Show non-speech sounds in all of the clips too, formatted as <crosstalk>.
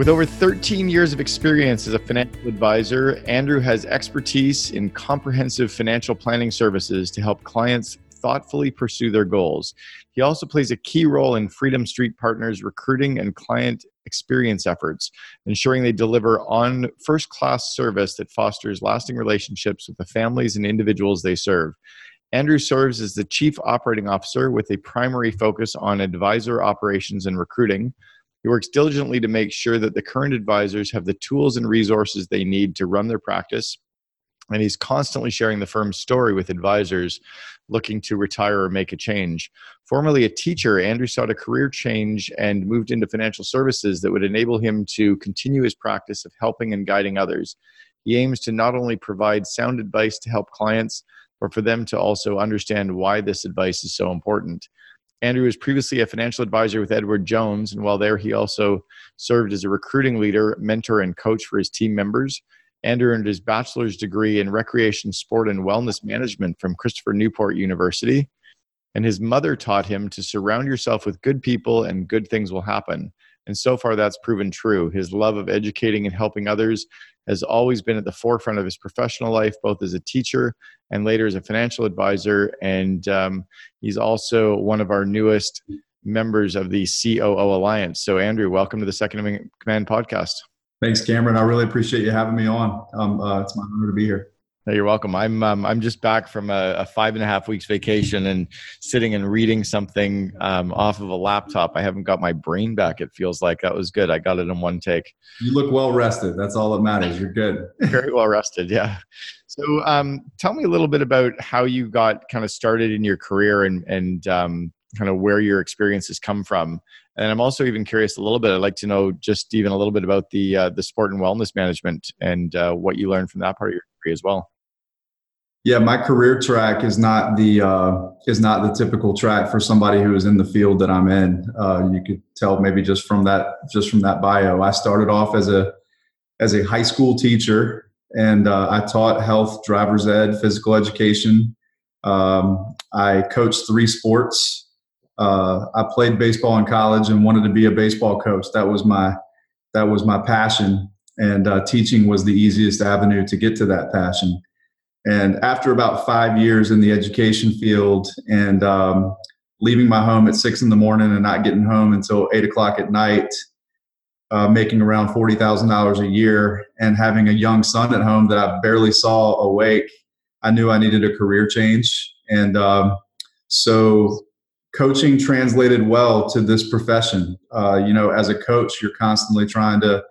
With over 13 years of experience as a financial advisor, Andrew has expertise in comprehensive financial planning services to help clients thoughtfully pursue their goals. He also plays a key role in Freedom Street Partners' recruiting and client experience efforts, ensuring they deliver on first class service that fosters lasting relationships with the families and individuals they serve. Andrew serves as the Chief Operating Officer with a primary focus on advisor operations and recruiting he works diligently to make sure that the current advisors have the tools and resources they need to run their practice. And he's constantly sharing the firm's story with advisors looking to retire or make a change. Formerly a teacher, Andrew sought a career change and moved into financial services that would enable him to continue his practice of helping and guiding others. He aims to not only provide sound advice to help clients, but for them to also understand why this advice is so important. Andrew was previously a financial advisor with Edward Jones, and while there, he also served as a recruiting leader, mentor, and coach for his team members. Andrew earned his bachelor's degree in recreation, sport, and wellness management from Christopher Newport University. And his mother taught him to surround yourself with good people and good things will happen. And so far, that's proven true. His love of educating and helping others has always been at the forefront of his professional life, both as a teacher and later as a financial advisor. And um, he's also one of our newest members of the COO Alliance. So, Andrew, welcome to the Second Command podcast. Thanks, Cameron. I really appreciate you having me on. Um, uh, it's my honor to be here. You're welcome. I'm um, I'm just back from a, a, five and a half weeks vacation and sitting and reading something um, off of a laptop. I haven't got my brain back. It feels like that was good. I got it in one take. You look well rested. That's all that matters. You're good. <laughs> Very well rested. Yeah. So, um, tell me a little bit about how you got kind of started in your career and and um, kind of where your experiences come from. And I'm also even curious a little bit. I'd like to know just even a little bit about the uh, the sport and wellness management and uh, what you learned from that part of your as well. Yeah, my career track is not the uh, is not the typical track for somebody who is in the field that I'm in. Uh, you could tell maybe just from that just from that bio. I started off as a as a high school teacher, and uh, I taught health, driver's ed, physical education. Um, I coached three sports. Uh, I played baseball in college and wanted to be a baseball coach. That was my that was my passion, and uh, teaching was the easiest avenue to get to that passion and after about five years in the education field and um, leaving my home at six in the morning and not getting home until eight o'clock at night, uh, making around $40,000 a year and having a young son at home that I barely saw awake, I knew I needed a career change. And um, so coaching translated well to this profession. Uh, you know, as a coach, you're constantly trying to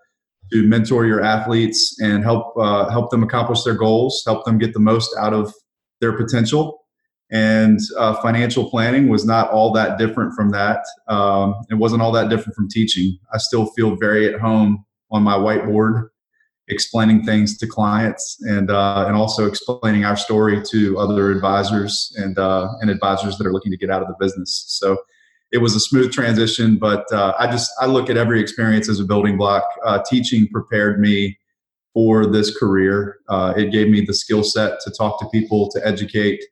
to mentor your athletes and help uh, help them accomplish their goals, help them get the most out of their potential. And uh, financial planning was not all that different from that. Um, it wasn't all that different from teaching. I still feel very at home on my whiteboard, explaining things to clients and uh, and also explaining our story to other advisors and uh, and advisors that are looking to get out of the business. So it was a smooth transition, but uh, I just I look at every experience as a building block. Uh, teaching prepared me for this career. Uh, it gave me the skill set to talk to people, to educate,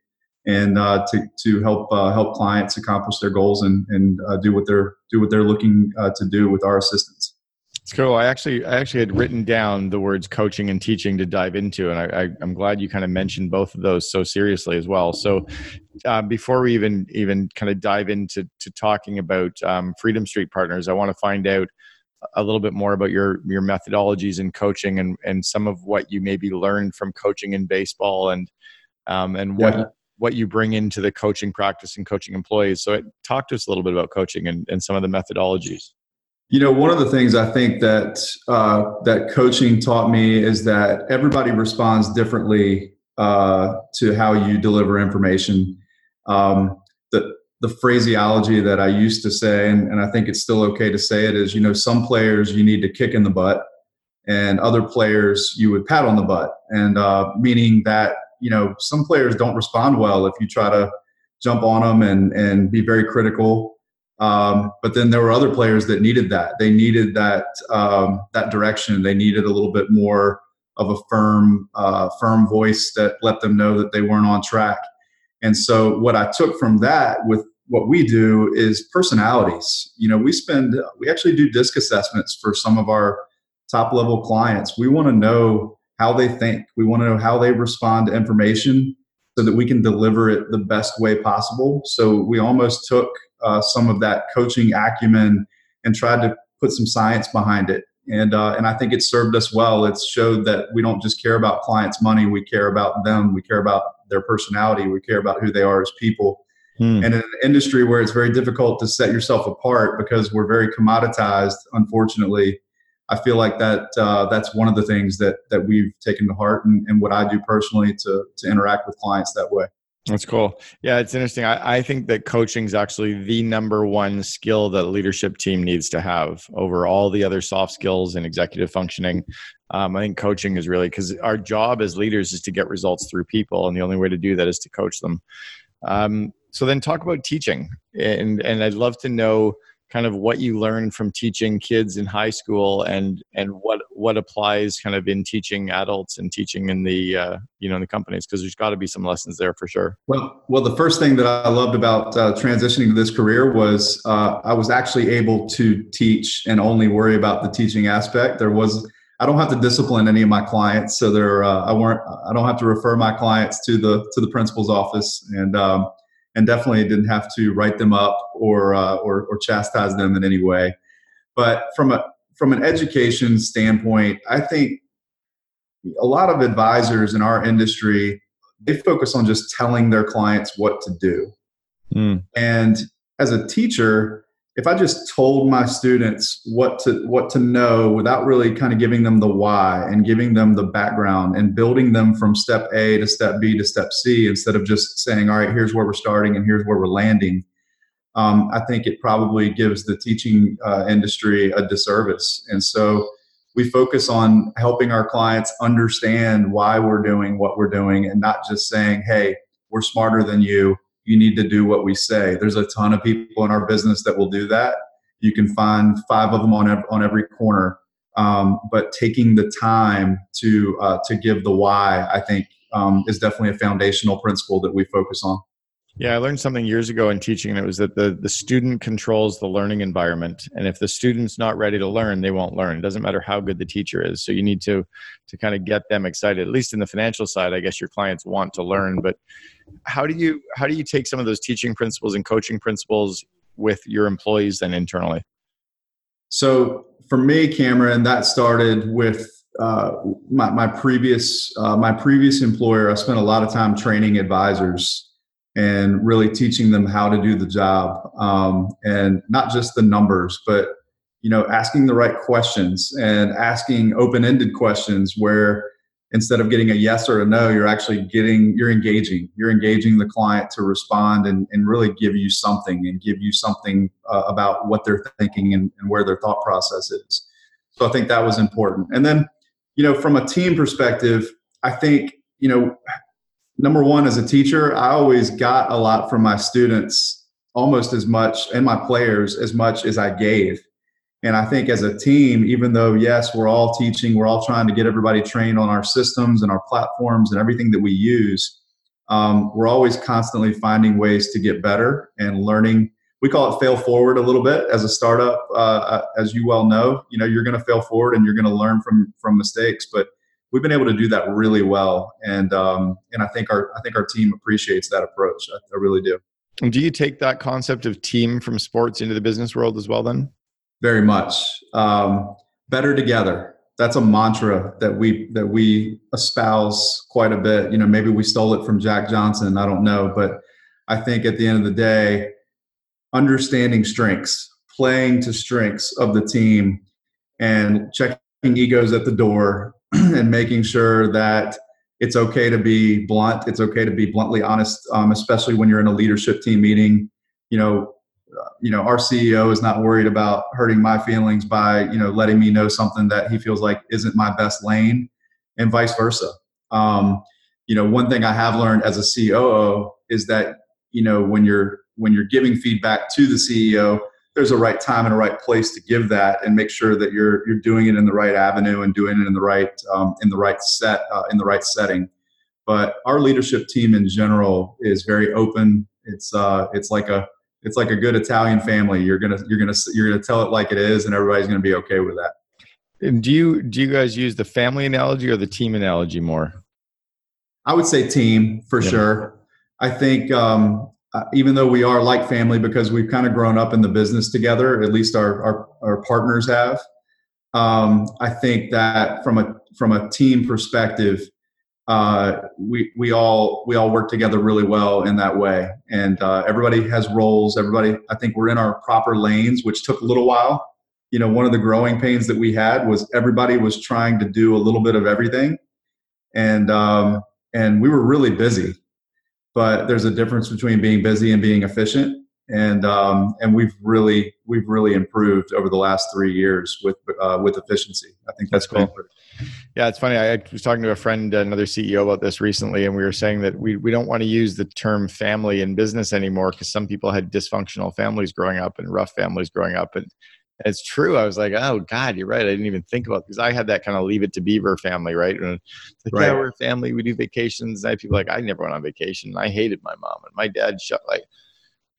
and uh, to to help uh, help clients accomplish their goals and and uh, do what they're do what they're looking to do with our assistance. It's cool. I actually, I actually had written down the words coaching and teaching to dive into, and I, am glad you kind of mentioned both of those so seriously as well. So, uh, before we even even kind of dive into to talking about um, Freedom Street Partners, I want to find out a little bit more about your your methodologies in coaching and and some of what you maybe learned from coaching in baseball and um, and what. Yeah. What you bring into the coaching practice and coaching employees. So, it, talk to us a little bit about coaching and, and some of the methodologies. You know, one of the things I think that uh, that coaching taught me is that everybody responds differently uh, to how you deliver information. Um, the the phraseology that I used to say, and, and I think it's still okay to say it, is you know, some players you need to kick in the butt, and other players you would pat on the butt, and uh, meaning that you know some players don't respond well if you try to jump on them and and be very critical. Um, but then there were other players that needed that. They needed that um, that direction. They needed a little bit more of a firm uh, firm voice that let them know that they weren't on track. And so what I took from that with what we do is personalities. You know, we spend we actually do disc assessments for some of our top level clients. We want to know how they think. We want to know how they respond to information so that we can deliver it the best way possible. So we almost took uh, some of that coaching acumen and tried to put some science behind it. And uh, and I think it served us well. It's showed that we don't just care about clients' money; we care about them. We care about their personality. We care about who they are as people. Hmm. And in an industry where it's very difficult to set yourself apart because we're very commoditized, unfortunately, I feel like that uh, that's one of the things that that we've taken to heart and, and what I do personally to to interact with clients that way. That's cool. Yeah, it's interesting. I, I think that coaching is actually the number one skill that a leadership team needs to have over all the other soft skills and executive functioning. Um, I think coaching is really because our job as leaders is to get results through people, and the only way to do that is to coach them. Um, so then, talk about teaching, and and I'd love to know kind of what you learn from teaching kids in high school and and what what applies kind of in teaching adults and teaching in the uh, you know in the companies because there's got to be some lessons there for sure. Well well the first thing that i loved about uh, transitioning to this career was uh, i was actually able to teach and only worry about the teaching aspect. There was i don't have to discipline any of my clients so there uh, i weren't i don't have to refer my clients to the to the principal's office and um, and definitely didn't have to write them up or, uh, or, or chastise them in any way. But from a from an education standpoint, I think a lot of advisors in our industry they focus on just telling their clients what to do. Mm. And as a teacher, if I just told my students what to what to know without really kind of giving them the why and giving them the background and building them from step A to step B to step C instead of just saying, all right, here's where we're starting and here's where we're landing, um, I think it probably gives the teaching uh, industry a disservice. And so we focus on helping our clients understand why we're doing what we're doing and not just saying, hey, we're smarter than you you need to do what we say. There's a ton of people in our business that will do that. You can find five of them on every, on every corner. Um, but taking the time to uh, to give the why, I think, um, is definitely a foundational principle that we focus on. Yeah, I learned something years ago in teaching, and it was that the, the student controls the learning environment. And if the student's not ready to learn, they won't learn. It doesn't matter how good the teacher is. So you need to to kind of get them excited. At least in the financial side, I guess your clients want to learn. But how do you how do you take some of those teaching principles and coaching principles with your employees then internally? So for me, Cameron, that started with uh, my, my previous uh, my previous employer. I spent a lot of time training advisors and really teaching them how to do the job um, and not just the numbers but you know asking the right questions and asking open-ended questions where instead of getting a yes or a no you're actually getting you're engaging. You're engaging the client to respond and, and really give you something and give you something uh, about what they're thinking and, and where their thought process is. So i think that was important. And then you know from a team perspective i think you know number one, as a teacher, I always got a lot from my students, almost as much, and my players as much as I gave. And I think as a team, even though, yes, we're all teaching, we're all trying to get everybody trained on our systems and our platforms and everything that we use, um, we're always constantly finding ways to get better and learning. We call it fail forward a little bit as a startup. Uh, uh as you well know, you know you're going to fail forward and you're going to learn from from mistakes. But we've been able to do that really well, and um, and I think our I think our team appreciates that approach. I, I really do. And do you take that concept of team from sports into the business world as well? Then, very much. Um, better together. That's a mantra that we that we espouse quite a bit. You know, maybe we stole it from Jack Johnson. I don't know, but I think at the end of the day, understanding strengths, playing to strengths of the team, and checking egos at the door <clears throat> and making sure that it's okay to be blunt. It's okay to be bluntly honest, um, especially when you're in a leadership team meeting. You know, you know, our CEO is not worried about hurting my feelings by you know letting me know something that he feels like isn't my best lane, and vice versa. Um, you know, one thing I have learned as a COO is that you know when you're when you're giving feedback to the CEO, there's a right time and a right place to give that, and make sure that you're you're doing it in the right avenue and doing it in the right um, in the right set uh, in the right setting. But our leadership team in general is very open. It's uh, it's like a it's like a good Italian family. You're gonna you're gonna you're gonna tell it like it is, and everybody's gonna be okay with that. And do you do you guys use the family analogy or the team analogy more? I would say team for yeah. sure. I think um, uh, even though we are like family because we've kind of grown up in the business together, at least our our, our partners have. Um, I think that from a from a team perspective, uh, we we all we all work together really well in that way, and uh, everybody has roles. Everybody, I think we're in our proper lanes, which took a little while. You know, one of the growing pains that we had was everybody was trying to do a little bit of everything, and um, and we were really busy. But there's a difference between being busy and being efficient, and um, and we've really we've really improved over the last three years with uh, with efficiency. I think that's, that's cool. Yeah, it's funny. I was talking to a friend, another CEO, about this recently, and we were saying that we, we don't want to use the term family in business anymore because some people had dysfunctional families growing up and rough families growing up. And it's true. I was like, oh God, you're right. I didn't even think about because I had that kind of leave it to Beaver family, right? And like, right. yeah, we're family. We do vacations. And I people like, I never went on vacation. I hated my mom and my dad shut like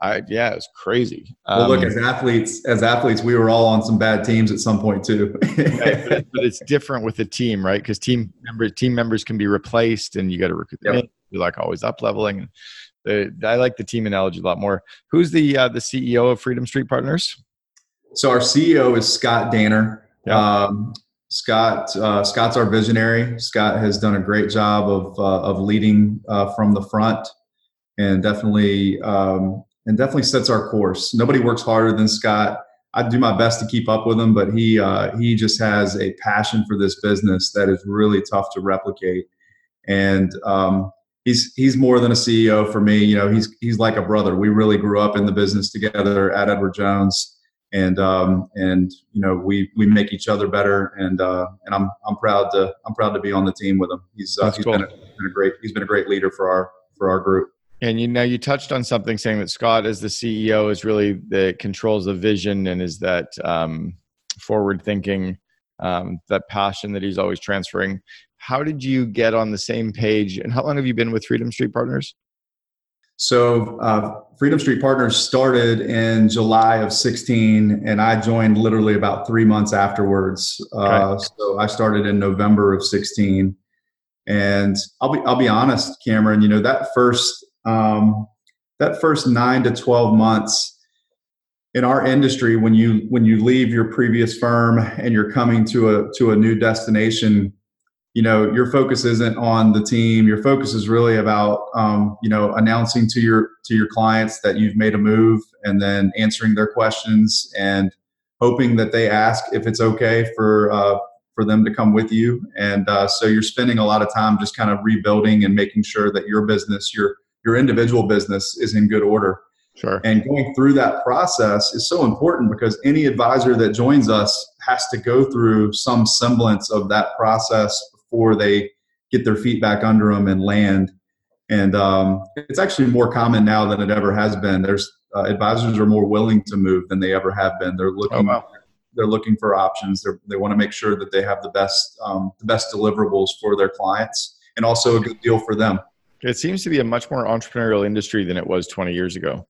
I yeah, it was crazy. Um, well, look, um, as athletes, as athletes, we were all on some bad teams at some point too. right, but, but, it's different with the team, right? Because team members team members can be replaced, and you got to recruit them. Yep. You're like always up leveling. The, I like the team analogy a lot more. Who's the uh, the CEO of Freedom Street Partners? So our CEO is Scott Danner. Um, Scott uh, Scott's our visionary. Scott has done a great job of uh, of leading uh, from the front, and definitely um, and definitely sets our course. Nobody works harder than Scott. I do my best to keep up with him, but he uh, he just has a passion for this business that is really tough to replicate. And um, he's he's more than a CEO for me. You know, he's he's like a brother. We really grew up in the business together at Edward Jones, and um, and you know we we make each other better. And uh, and I'm I'm proud to I'm proud to be on the team with him. He's uh, he's cool. been, a, been a great he's been a great leader for our for our group. And you know, you touched on something saying that Scott, as the CEO, is really the controls the vision and is that um, forward thinking, um, that passion that he's always transferring. How did you get on the same page? And how long have you been with Freedom Street Partners? So, uh, Freedom Street Partners started in July of 16, and I joined literally about three months afterwards. Uh, okay. So, I started in November of 16. And I'll be I'll be honest, Cameron. You know that first um, that first nine to 12 months in our industry when you when you leave your previous firm and you're coming to a to a new destination you know your focus isn't on the team. Your focus is really about um, you know announcing to your to your clients that you've made a move and then answering their questions and hoping that they ask if it's okay for uh, for them to come with you. And uh, so you're spending a lot of time just kind of rebuilding and making sure that your business your your individual business is in good order. Sure. And going through that process is so important because any advisor that joins us has to go through some semblance of that process before they get their feet back under them and land. And um, it's actually more common now than it ever has been. There's uh, advisors are more willing to move than they ever have been. They're looking. Oh, wow. They're looking for options. They're, they want to make sure that they have the best, um, the best deliverables for their clients, and also a good deal for them. It seems to be a much more entrepreneurial industry than it was 20 years ago.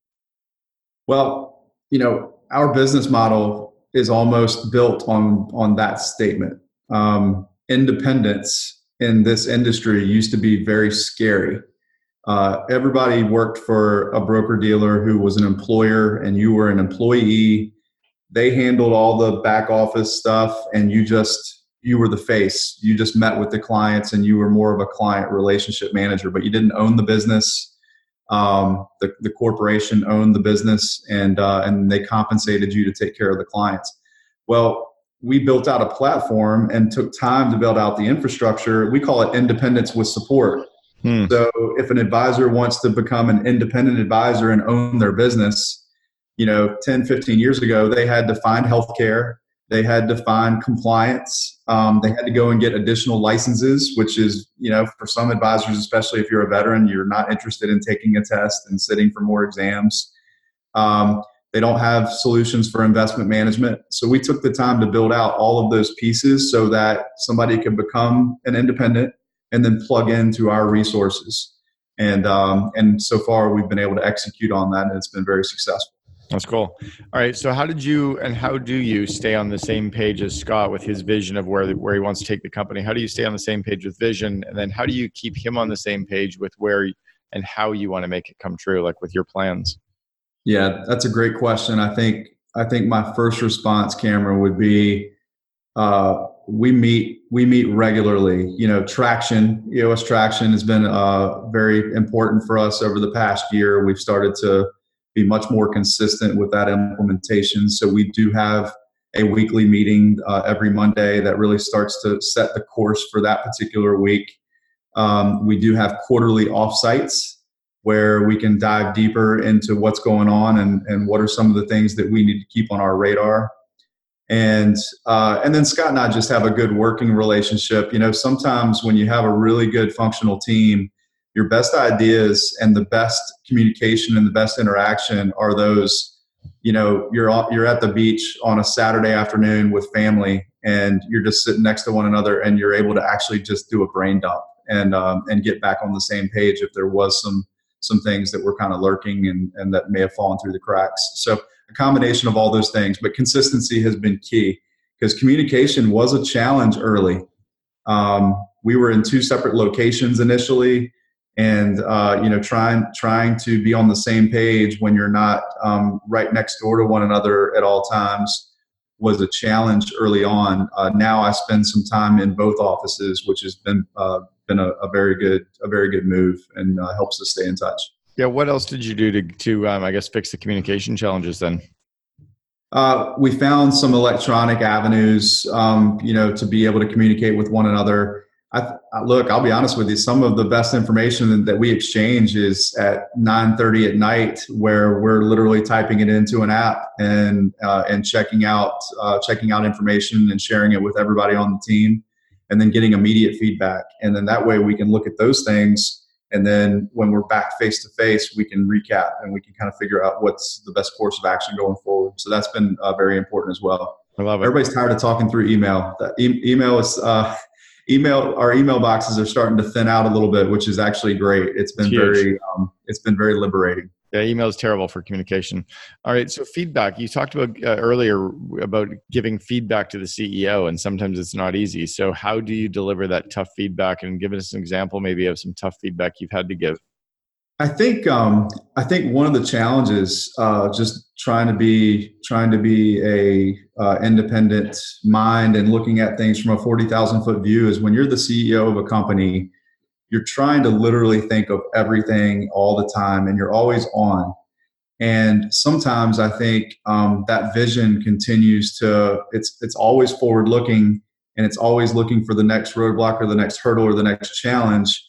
Well, you know, our business model is almost built on on that statement. Um, independence in this industry used to be very scary. Uh, everybody worked for a broker dealer who was an employer, and you were an employee. They handled all the back office stuff, and you just you were the face. You just met with the clients and you were more of a client relationship manager, but you didn't own the business. Um, the, the corporation owned the business and, uh, and they compensated you to take care of the clients. Well, we built out a platform and took time to build out the infrastructure. We call it independence with support. Hmm. So if an advisor wants to become an independent advisor and own their business, you know, 10, 15 years ago, they had to find healthcare They had to find compliance. Um, they had to go and get additional licenses, which is, you know, for some advisors, especially if you're a veteran, you're not interested in taking a test and sitting for more exams. Um, they don't have solutions for investment management. So we took the time to build out all of those pieces so that somebody could become an independent and then plug into our resources. And um, and so far we've been able to execute on that, and it's been very successful. That's cool. All right. So, how did you and how do you stay on the same page as Scott with his vision of where where he wants to take the company? How do you stay on the same page with vision, and then how do you keep him on the same page with where and how you want to make it come true, like with your plans? Yeah, that's a great question. I think I think my first response, Cameron, would be uh, we meet we meet regularly. You know, traction EOS traction has been uh, very important for us over the past year. We've started to be much more consistent with that implementation. So we do have a weekly meeting uh, every Monday that really starts to set the course for that particular week. Um, we do have quarterly offsites where we can dive deeper into what's going on and, and what are some of the things that we need to keep on our radar. And uh, and then Scott and I just have a good working relationship. You know, sometimes when you have a really good functional team, your best ideas and the best communication and the best interaction are those you know you're you're at the beach on a saturday afternoon with family and you're just sitting next to one another and you're able to actually just do a brain dump and um, and get back on the same page if there was some some things that were kind of lurking and, and that may have fallen through the cracks. So a combination of all those things but consistency has been key because communication was a challenge early. Um, we were in two separate locations initially and uh, you know trying trying to be on the same page when you're not um, right next door to one another at all times was a challenge early on. Uh, now I spend some time in both offices, which has been uh, been a, a, very good a very good move and uh, helps us stay in touch. Yeah. What else did you do to to um, I guess fix the communication challenges then? Uh, we found some electronic avenues, um, you know, to be able to communicate with one another. I, I, look, I'll be honest with you. Some of the best information that we exchange is at 9:30 at night, where we're literally typing it into an app and uh, and checking out uh, checking out information and sharing it with everybody on the team, and then getting immediate feedback. And then that way we can look at those things, and then when we're back face to face, we can recap and we can kind of figure out what's the best course of action going forward. So that's been uh, very important as well. I love it. Everybody's tired of talking through email. That e- email is uh, email our email boxes are starting to thin out a little bit, which is actually great. It's been very um, it's been very liberating. Yeah, email is terrible for communication. All right, so feedback. You talked about uh, earlier about giving feedback to the CEO, and sometimes it's not easy. So, how do you deliver that tough feedback? And give us an example, maybe, of some tough feedback you've had to give. I think um, I think one of the challenges, uh, just trying to be trying to be a uh, independent mind and looking at things from a forty thousand foot view, is when you're the CEO of a company, you're trying to literally think of everything all the time, and you're always on. And sometimes I think um, that vision continues to it's it's always forward looking, and it's always looking for the next roadblock or the next hurdle or the next challenge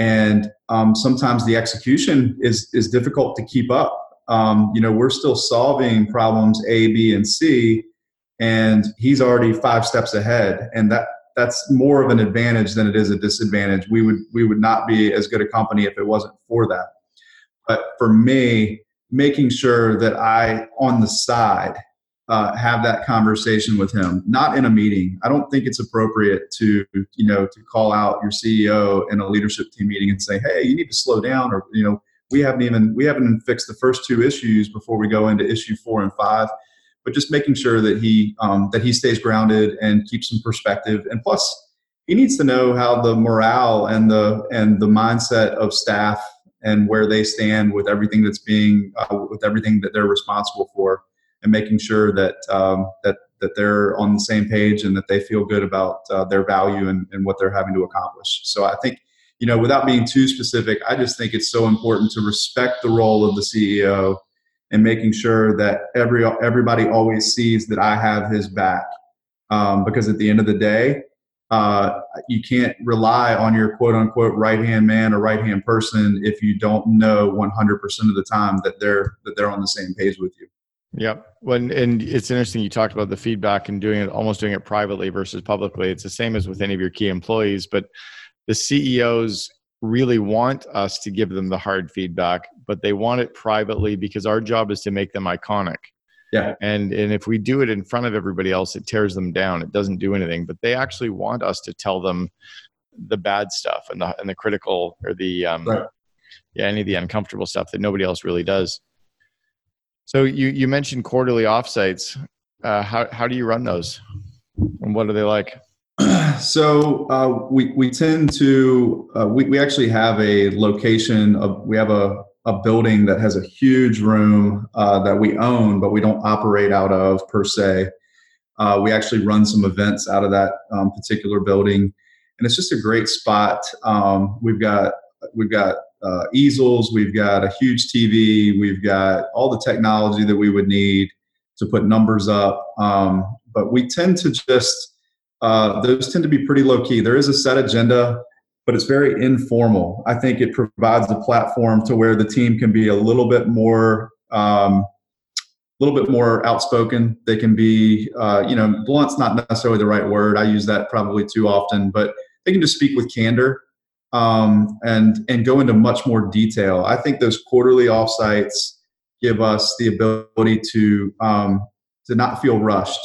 and um, sometimes the execution is is difficult to keep up. Um, you know, we're still solving problems A, B, and C, and he's already five steps ahead, and that that's more of an advantage than it is a disadvantage. We would we would not be as good a company if it wasn't for that. But for me, making sure that I on the side uh, have that conversation with him, not in a meeting. I don't think it's appropriate to, you know, to call out your CEO in a leadership team meeting and say, "Hey, you need to slow down," or you know, we haven't even we haven't even fixed the first two issues before we go into issue four and five. But just making sure that he um, that he stays grounded and keeps some perspective, and plus, he needs to know how the morale and the and the mindset of staff and where they stand with everything that's being uh, with everything that they're responsible for and making sure that um, that that they're on the same page and that they feel good about uh, their value and, and what they're having to accomplish. So I think you know without being too specific, I just think it's so important to respect the role of the CEO and making sure that every everybody always sees that I have his back. Um, because at the end of the day, uh, you can't rely on your quote unquote right hand man or right hand person if you don't know 100% of the time that they're that they're on the same page with you. Yep. When and it's interesting you talked about the feedback and doing it almost doing it privately versus publicly. It's the same as with any of your key employees, but the CEOs really want us to give them the hard feedback, but they want it privately because our job is to make them iconic. Yeah. And and if we do it in front of everybody else, it tears them down. It doesn't do anything. But they actually want us to tell them the bad stuff and the and the critical or the um right. yeah, any of the uncomfortable stuff that nobody else really does. So you you mentioned quarterly offsites. Uh, how how do you run those, and what are they like? <clears throat> So uh, we we tend to uh, we we actually have a location of we have a a building that has a huge room uh, that we own, but we don't operate out of per se. Uh, we actually run some events out of that um, particular building, and it's just a great spot. Um, we've got we've got uh, easels, we've got a huge TV, we've got all the technology that we would need to put numbers up. Um, but we tend to just, uh, those tend to be pretty low key. There is a set agenda, but it's very informal. I think it provides a platform to where the team can be a little bit more. Um, a little bit more outspoken. They can be, uh, you know, blunt's not necessarily the right word. I use that probably too often, but they can just speak with candor um, and and go into much more detail. I think those quarterly offsites give us the ability to um, to not feel rushed.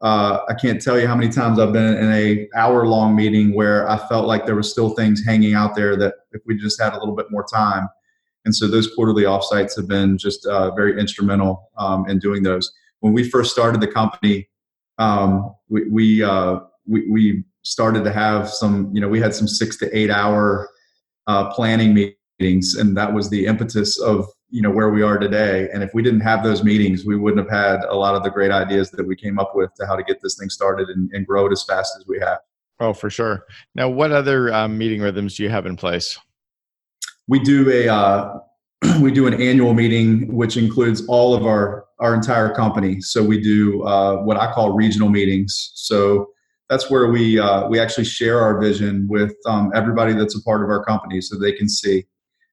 Uh, I can't tell you how many times I've been in a hour long meeting where I felt like there was still things hanging out there that if we just had a little bit more time. And so those quarterly offsites have been just uh, very instrumental um, in doing those. When we first started the company, um, we we, uh, we, we started to have some, you know, we had some six to eight hour uh, planning meetings, and that was the impetus of you know where we are today. And if we didn't have those meetings, we wouldn't have had a lot of the great ideas that we came up with to how to get this thing started and, and grow it as fast as we have. Oh, for sure. Now, what other um, meeting rhythms do you have in place? We do a uh, <clears throat> we do an annual meeting which includes all of our our entire company. So we do uh, what I call regional meetings. So that's where we uh, we actually share our vision with um, everybody that's a part of our company, so they can see.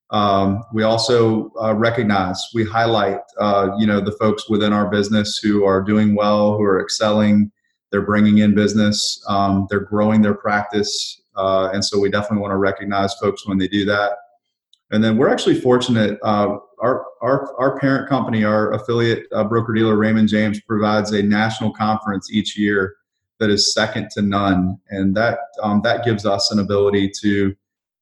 Um, we also uh, recognize, we highlight, uh, you know, the folks within our business who are doing well, who are excelling. They're bringing in business. Um, they're growing their practice, uh, and so we definitely want to recognize folks when they do that. And then we're actually fortunate. Uh, our, our, our parent company, our affiliate uh, broker dealer Raymond James, provides a national conference each year that is second to none, and that um, that gives us an ability to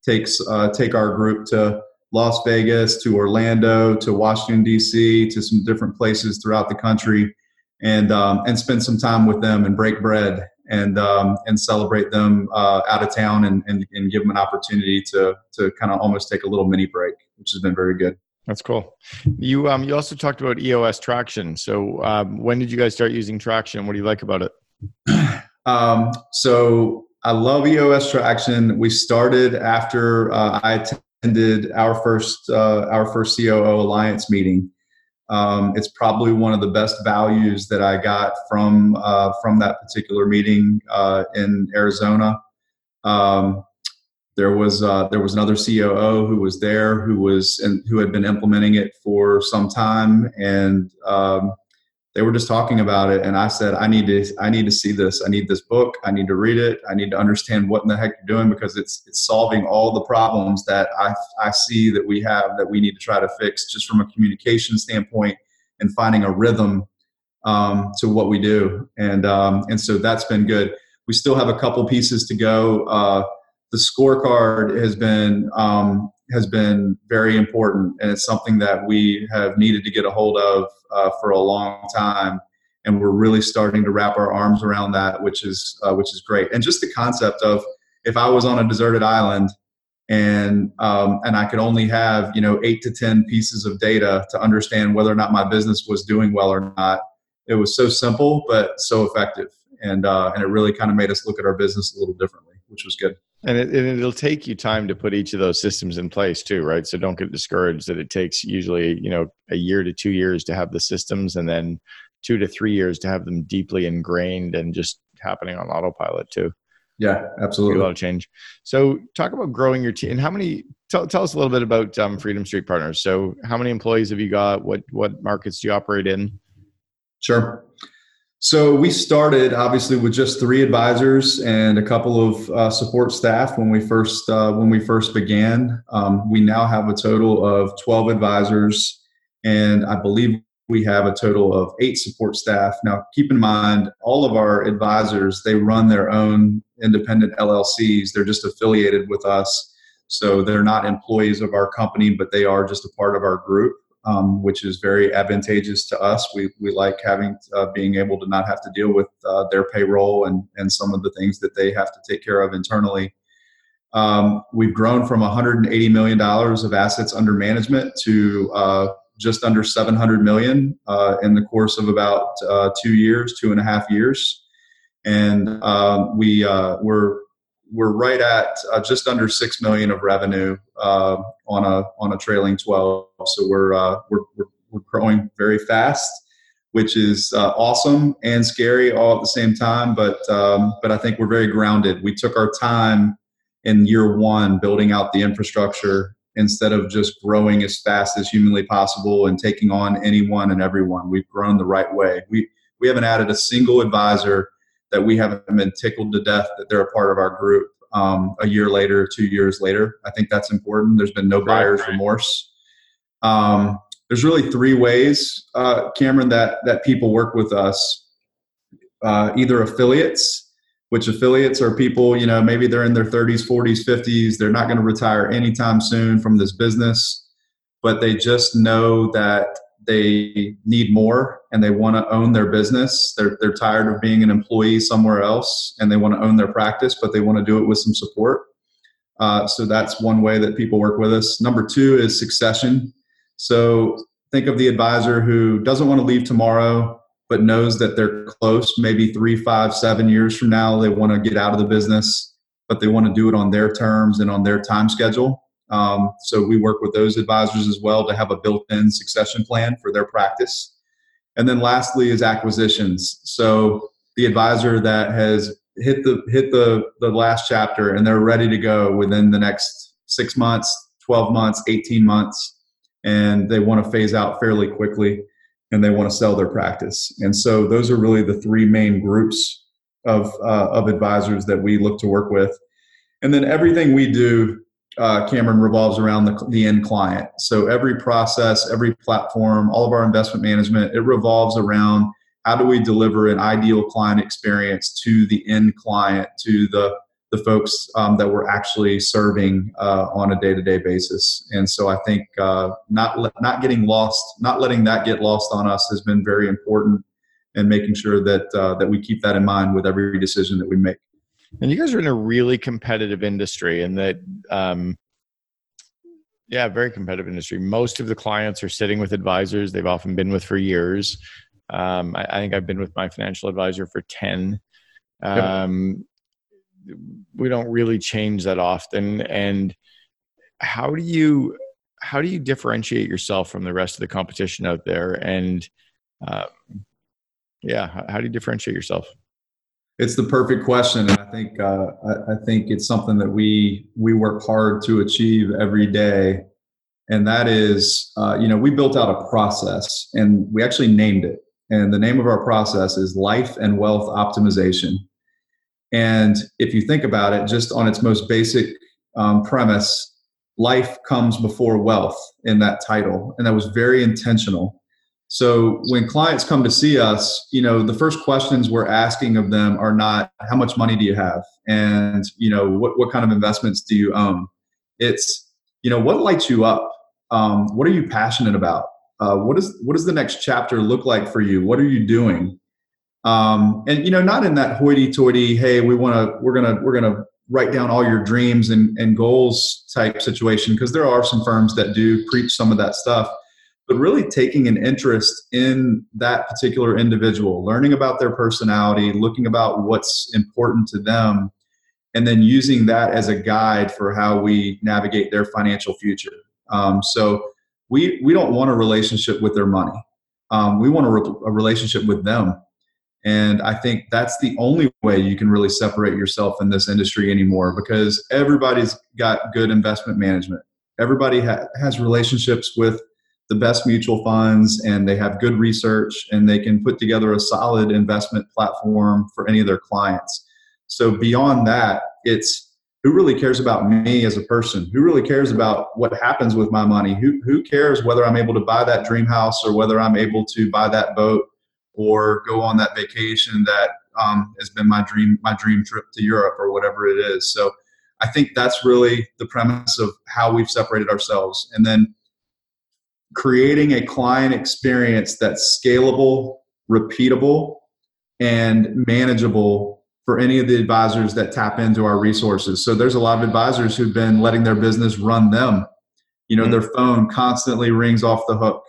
take uh, take our group to Las Vegas, to Orlando, to Washington D.C., to some different places throughout the country, and um, and spend some time with them and break bread and um, and celebrate them uh, out of town and, and, and give them an opportunity to to kind of almost take a little mini break, which has been very good. That's cool. You um you also talked about EOS traction. So um, when did you guys start using traction? What do you like about it? Um, so I love EOS Traction. We started after uh, I attended our first uh, our first COO Alliance meeting. Um, it's probably one of the best values that I got from uh, from that particular meeting uh, in Arizona. Um, there was uh, there was another COO who was there who was and who had been implementing it for some time, and um, they were just talking about it and i said i need to i need to see this. I need this book. I need to read it. I need to understand what in the heck you're doing because it's it's solving all the problems that i i see that we have that we need to try to fix just from a communication standpoint and finding a rhythm um, to what we do. And um, and so that's been good. We still have a couple pieces to go. Uh, the scorecard has been um, has been very important, and it's something that we have needed to get a hold of uh, for a long time. And we're really starting to wrap our arms around that, which is uh, which is great. And just the concept of if I was on a deserted island and um, and I could only have you know eight to ten pieces of data to understand whether or not my business was doing well or not. It was so simple but so effective, and uh, and it really kind of made us look at our business a little differently, which was good. And, it, and it'll take you time to put each of those systems in place too, right? So don't get discouraged that it takes usually, you know, a year to two years to have the systems and then two to three years to have them deeply ingrained and just happening on autopilot too. Yeah, absolutely. A lot of change. So talk about growing your team. And how many, tell, tell us a little bit about um, Freedom Street Partners. So how many employees have you got? What, what markets do you operate in? Sure. So we started obviously with just three advisors and a couple of uh, support staff when we first uh, when we first began. Um, we now have a total of twelve advisors, and I believe we have a total of eight support staff. Now, keep in mind, all of our advisors they run their own independent LLCs. They're just affiliated with us, so they're not employees of our company, but they are just a part of our group um, which is very advantageous to us. We, we like having uh, being able to not have to deal with uh, their payroll and, and some of the things that they have to take care of internally. Um, we've grown from $180 million of assets under management to uh, just under 700 million uh, in the course of about uh, two years, two and a half years. And um, we, uh, we're we're right at uh, just under six million of revenue uh, on a on a trailing twelve. So we're uh, we're, we're, we're growing very fast, which is uh, awesome and scary all at the same time. But um, but I think we're very grounded. We took our time in year one building out the infrastructure instead of just growing as fast as humanly possible and taking on anyone and everyone. We've grown the right way. We we haven't added a single advisor that we haven't been tickled to death that they're a part of our group um, a year later, two years later. I think that's important. There's been no buyer's remorse. Um, there's really three ways, uh, Cameron, that that people work with us. Uh, either affiliates, which affiliates are people, you know, maybe they're in their 30s, 40s, 50s. They're not going to retire anytime soon from this business, but they just know that they need more and they want to own their business. They're, they're tired of being an employee somewhere else and they want to own their practice, but they want to do it with some support. Uh, so that's one way that people work with us. Number two is succession. So think of the advisor who doesn't want to leave tomorrow, but knows that they're close, maybe three, five, seven years from now, they want to get out of the business, but they want to do it on their terms and on their time schedule. Um, so we work with those advisors as well to have a built-in succession plan for their practice. And then lastly is acquisitions. So the advisor that has hit the hit the the last chapter and they're ready to go within the next six months, 12 months, 18 months, and they want to phase out fairly quickly and they want to sell their practice. And so those are really the three main groups of uh, of advisors that we look to work with. And then everything we do uh, Cameron revolves around the, the end client. So every process, every platform, all of our investment management, it revolves around how do we deliver an ideal client experience to the end client, to the the folks um, that we're actually serving uh, on a day-to-day basis. And so I think uh, not not getting lost, not letting that get lost on us has been very important, and making sure that uh, that we keep that in mind with every decision that we make. And you guys are in a really competitive industry, and that, um, yeah, very competitive industry. Most of the clients are sitting with advisors they've often been with for years. Um, I, I, think I've been with my financial advisor for 10. Um, yep. We don't really change that often. And how do you how do you differentiate yourself from the rest of the competition out there? And um, yeah, how, how do you differentiate yourself? It's the perfect question, and I think uh, I, I, think it's something that we we work hard to achieve every day, and that is, uh, you know, we built out a process, and we actually named it, and the name of our process is Life and Wealth Optimization. And if you think about it, just on its most basic um, premise, life comes before wealth in that title, and that was very intentional so when clients come to see us, you know, the first questions we're asking of them are not how much money do you have and you know what what kind of investments do you own. It's you know what lights you up. Um, what are you passionate about? Uh, what is what does the next chapter look like for you? What are you doing? Um, and you know, not in that hoity-toity, hey, we want to, we're gonna, we're gonna write down all your dreams and, and goals type situation because there are some firms that do preach some of that stuff but really taking an interest in that particular individual, learning about their personality, looking about what's important to them, and then using that as a guide for how we navigate their financial future. Um, so we we don't want a relationship with their money. Um, we want a, re- a relationship with them. And I think that's the only way you can really separate yourself in this industry anymore because everybody's got good investment management. Everybody ha- has relationships with the best mutual funds and they have good research and they can put together a solid investment platform for any of their clients. So beyond that, it's who really cares about me as a person? Who really cares about what happens with my money? Who, who cares whether I'm able to buy that dream house or whether I'm able to buy that boat or go on that vacation that um, has been my dream my dream trip to Europe or whatever it is. So I think that's really the premise of how we've separated ourselves, and then creating a client experience that's scalable, repeatable, and manageable for any of the advisors that tap into our resources. So there's a lot of advisors who've been letting their business run them. You know, mm-hmm. their phone constantly rings off the hook.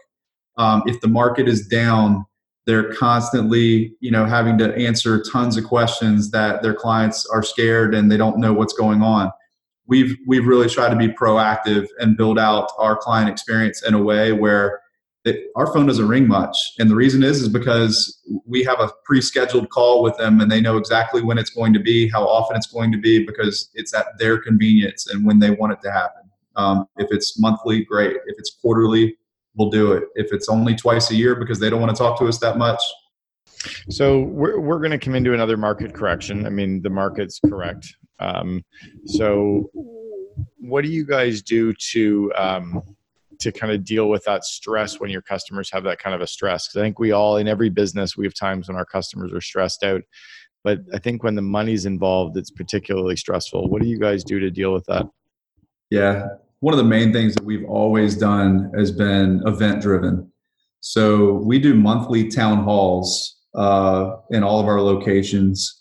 Um, if the market is down, they're constantly you know having to answer tons of questions that their clients are scared and they don't know what's going on we've we've really tried to be proactive and build out our client experience in a way where it, our phone doesn't ring much and the reason is is because we have a pre-scheduled call with them and they know exactly when it's going to be how often it's going to be because it's at their convenience and when they want it to happen um, if it's monthly great if it's quarterly we'll do it. If it's only twice a year because they don't want to talk to us that much. So we're we're going to come into another market correction. I mean, the market's correct. Um, so what do you guys do to um, to kind of deal with that stress when your customers have that kind of a stress? Because I think we all in every business we have times when our customers are stressed out. But I think when the money's involved, it's particularly stressful. What do you guys do to deal with that? Yeah, one of the main things that we've always done has been event driven. So we do monthly town halls uh, in all of our locations.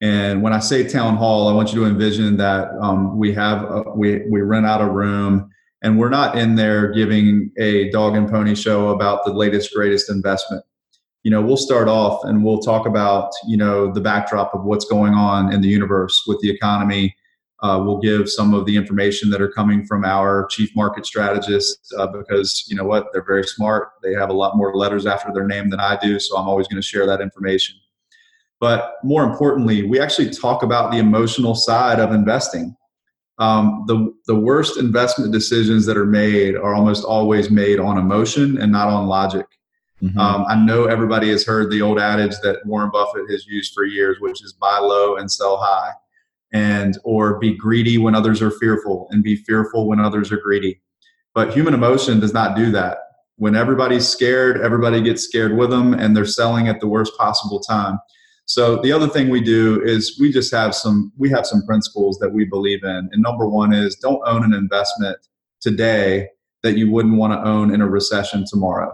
And when I say town hall, I want you to envision that um, we have a, we we rent out a room, and we're not in there giving a dog and pony show about the latest greatest investment. You know, we'll start off and we'll talk about you know the backdrop of what's going on in the universe with the economy, uh, we'll give some of the information that are coming from our chief market strategists uh, because you know what? They're very smart. They have a lot more letters after their name than i do so i'm always going to share that information but more importantly we actually talk about the emotional side of investing. Um, the, the worst investment decisions that are made are almost always made on emotion and not on logic. Mm-hmm. um, i know everybody has heard the old adage that warren buffett has used for years which is buy low and sell high and or be greedy when others are fearful and be fearful when others are greedy. But human emotion does not do that. When everybody's scared everybody gets scared with them and they're selling at the worst possible time so the other thing we do is we just have some we have some principles that we believe in and number one is don't own an investment today that you wouldn't want to own in a recession tomorrow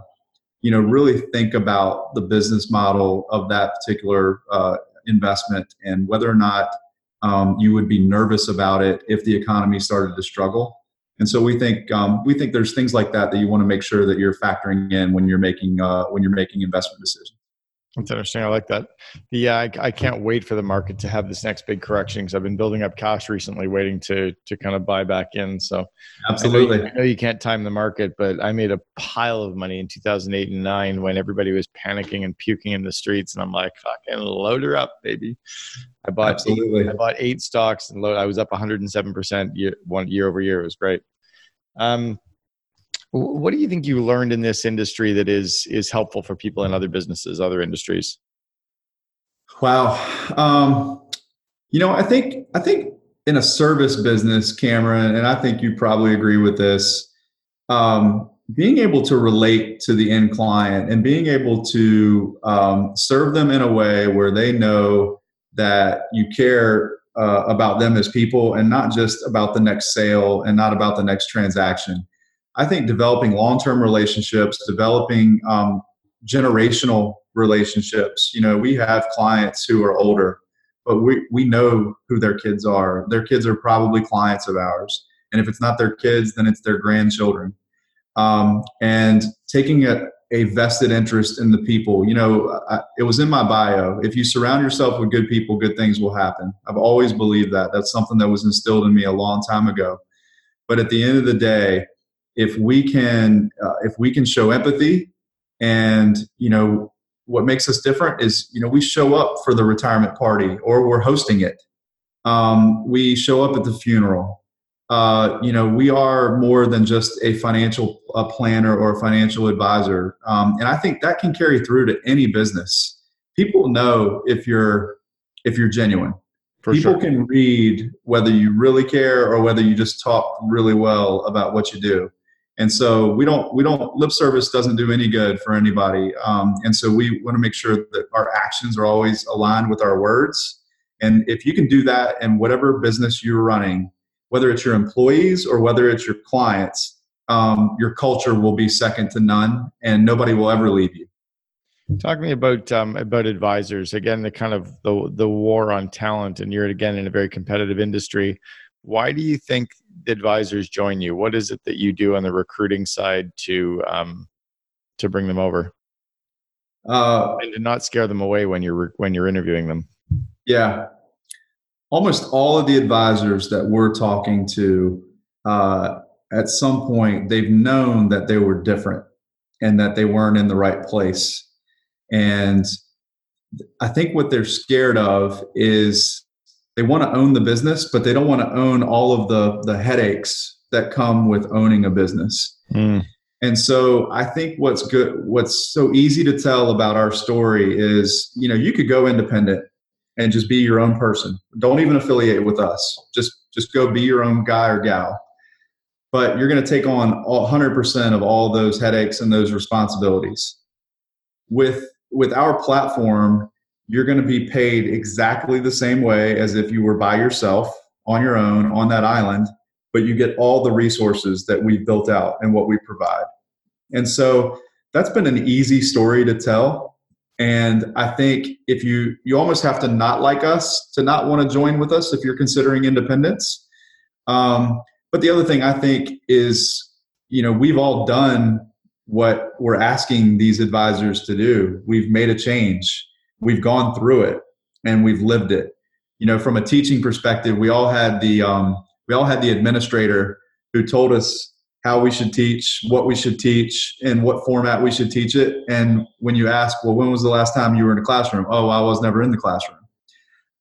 you know really think about the business model of that particular uh, investment and whether or not um, you would be nervous about it if the economy started to struggle. And so we think um, we think there's things like that that you want to make sure that you're factoring in when you're making uh, when you're making investment decisions. That's interesting. I like that. Yeah, I, I, can't wait for the market to have this next big correction because I've been building up cash recently, waiting to to kind of buy back in. So absolutely, I know, you, I know you can't time the market, but I made a pile of money in 2008 and nine when everybody was panicking and puking in the streets, and I'm like, fucking load her up, baby. I bought absolutely. Eight, I bought eight stocks and load, I was up 107 percent year one year over year. It was great. Um, what do you think you learned in this industry that is is helpful for people in other businesses, other industries? Wow, um, you know, I think I think in a service business, Cameron, and I think you probably agree with this. Um, being able to relate to the end client and being able to um, serve them in a way where they know that you care uh, about them as people and not just about the next sale and not about the next transaction. I think developing long term relationships, developing um, generational relationships. You know, we have clients who are older, but we, we know who their kids are. Their kids are probably clients of ours. And if it's not their kids, then it's their grandchildren. Um, and taking a, a vested interest in the people. You know, I, it was in my bio. If you surround yourself with good people, good things will happen. I've always believed that. That's something that was instilled in me a long time ago. But at the end of the day, if we can uh, if we can show empathy and you know what makes us different is you know we show up for the retirement party or we're hosting it um, we show up at the funeral uh, you know, we are more than just a financial uh, planner or a financial advisor. Um, and I think that can carry through to any business. People know if you're if you're genuine. For People sure. can read whether you really care or whether you just talk really well about what you do. And so we don't we don't lip service doesn't do any good for anybody. Um, and so we want to make sure that our actions are always aligned with our words. And if you can do that in whatever business you're running, whether it's your employees or whether it's your clients, um, your culture will be second to none, and nobody will ever leave you. Talk to me about um, about advisors. Again, the kind of the the war on talent, and you're again in a very competitive industry. Why do you think advisors join you? What is it that you do on the recruiting side to um, to bring them over Uh, and to not scare them away when you're when you're interviewing them? Yeah. Almost all of the advisors that we're talking to, uh, at some point, they've known that they were different and that they weren't in the right place. And I think what they're scared of is they want to own the business, but they don't want to own all of the, the headaches that come with owning a business. Mm. And so I think what's good, what's so easy to tell about our story is, you know, you could go independent and just be your own person. Don't even affiliate with us. Just just go be your own guy or gal. But you're going to take on 100% of all those headaches and those responsibilities. With with our platform, you're going to be paid exactly the same way as if you were by yourself on your own on that island, but you get all the resources that we've built out and what we provide. And so that's been an easy story to tell and I think if you you almost have to not like us to not want to join with us if you're considering independence. Um, but the other thing I think is, you know, we've all done what we're asking these advisors to do. We've made a change. We've gone through it and we've lived it. You know, from a teaching perspective, we all had the um, we all had the administrator who told us how we should teach, what we should teach, and what format we should teach it. And when you ask, well, when was the last time you were in a classroom? Oh, I was never in the classroom.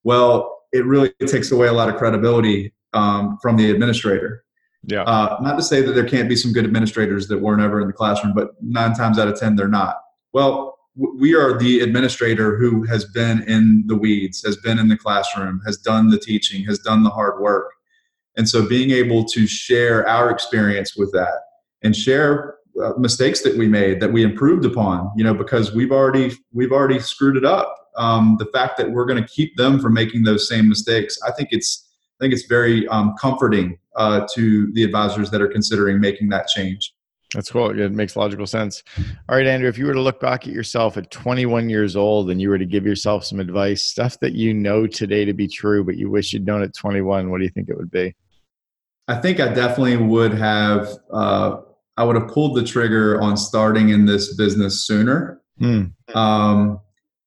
Well, it really takes away a lot of credibility um, from the administrator. Yeah. Uh, not to say that there can't be some good administrators that weren't ever in the classroom, but nine times out of 10, they're not. Well, we are the administrator who has been in the weeds, has been in the classroom, has done the teaching, has done the hard work. And so being able to share our experience with that and share uh, mistakes that we made that we improved upon, you know, because we've already we've already screwed it up. Um, the fact that we're going to keep them from making those same mistakes, I think it's I think it's very um, comforting uh, to the advisors that are considering making that change. That's cool. It makes logical sense. All right, Andrew, if you were to look back at yourself at 21 years old and you were to give yourself some advice, stuff that you know today to be true, but you wish you'd known at 21, what do you think it would be? I think I definitely would have. Uh, I would have pulled the trigger on starting in this business sooner. Hmm. Um,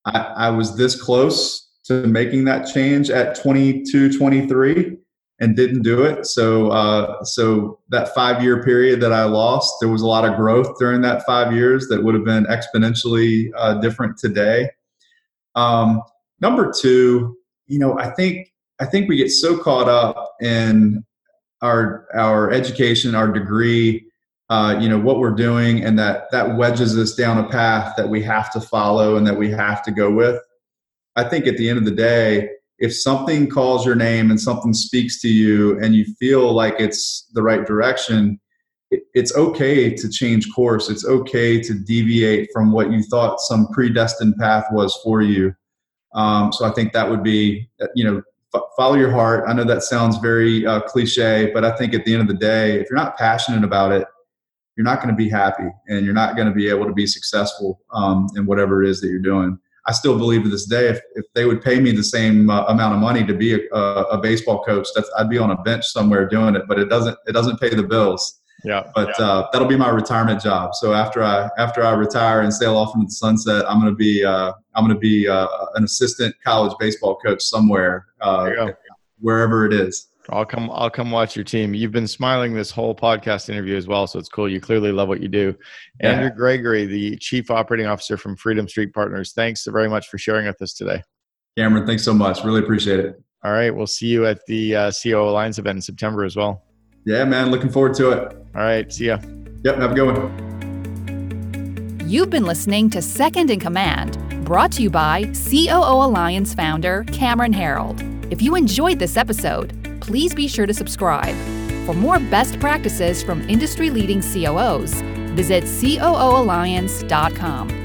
I, I was this close to making that change at 22, 23 and didn't do it. So, uh, so that five year period that I lost, there was a lot of growth during that five years that would have been exponentially uh, different today. Um, number two, you know, I think I think we get so caught up in our our education, our degree, uh, you know, what we're doing, and that that wedges us down a path that we have to follow and that we have to go with. I think at the end of the day, if something calls your name and something speaks to you and you feel like it's the right direction, it's okay to change course. It's okay to deviate from what you thought some predestined path was for you. Um, so I think that would be, you know, follow your heart. I know that sounds very uh, cliche, but I think at the end of the day, if you're not passionate about it, you're not going to be happy and you're not going to be able to be successful um, in whatever it is that you're doing. I still believe to this day, if, if they would pay me the same uh, amount of money to be a, a, a baseball coach, that's, I'd be on a bench somewhere doing it, but it doesn't, it doesn't pay the bills. Yeah. But uh, that'll be my retirement job. So after I after I retire and sail off into the sunset, I'm gonna be uh, I'm gonna be uh, an assistant college baseball coach somewhere, uh, There you go. wherever it is. I'll come. I'll come watch your team. You've been smiling this whole podcast interview as well, so it's cool. You clearly love what you do. Yeah. Andrew Gregory, the chief operating officer from Freedom Street Partners. Thanks very much for sharing with us today. Cameron, thanks so much. Really appreciate it. All right, we'll see you at the uh, Alliance event in September as well. Yeah, man. Looking forward to it. All right. See ya. Yep. Have a good one. You've been listening to Second in Command, brought to you by COO Alliance founder Cameron Herold. If you enjoyed this episode please be sure to subscribe. For more best practices from industry leading COOs, visit COOalliance.com.